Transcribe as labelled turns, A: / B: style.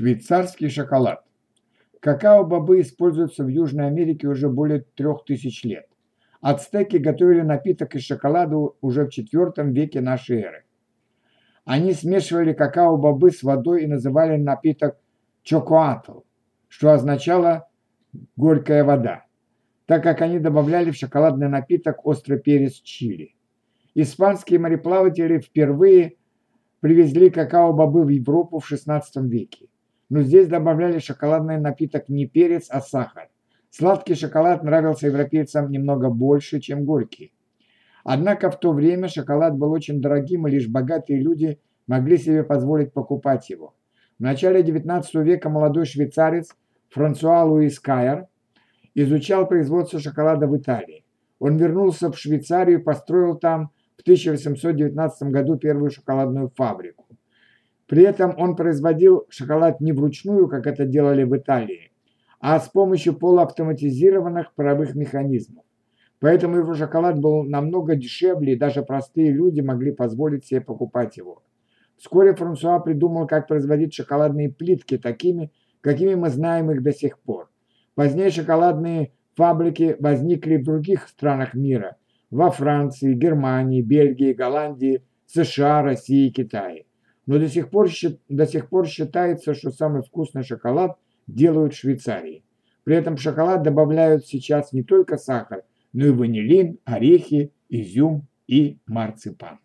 A: Швейцарский шоколад. Какао-бобы используются в Южной Америке уже более трех тысяч лет. Ацтеки готовили напиток из шоколада уже в IV веке нашей эры. Они смешивали какао-бобы с водой и называли напиток чокоатл, что означало «горькая вода», так как они добавляли в шоколадный напиток острый перец чили. Испанские мореплаватели впервые привезли какао-бобы в Европу в XVI веке но здесь добавляли шоколадный напиток не перец, а сахар. Сладкий шоколад нравился европейцам немного больше, чем горький. Однако в то время шоколад был очень дорогим, и лишь богатые люди могли себе позволить покупать его. В начале XIX века молодой швейцарец Франсуа Луис Кайер изучал производство шоколада в Италии. Он вернулся в Швейцарию и построил там в 1819 году первую шоколадную фабрику. При этом он производил шоколад не вручную, как это делали в Италии, а с помощью полуавтоматизированных паровых механизмов. Поэтому его шоколад был намного дешевле, и даже простые люди могли позволить себе покупать его. Вскоре Франсуа придумал, как производить шоколадные плитки такими, какими мы знаем их до сих пор. Позднее шоколадные фабрики возникли в других странах мира – во Франции, Германии, Бельгии, Голландии, США, России и Китае но до сих, пор, до сих пор считается, что самый вкусный шоколад делают в Швейцарии. При этом в шоколад добавляют сейчас не только сахар, но и ванилин, орехи, изюм и марципан.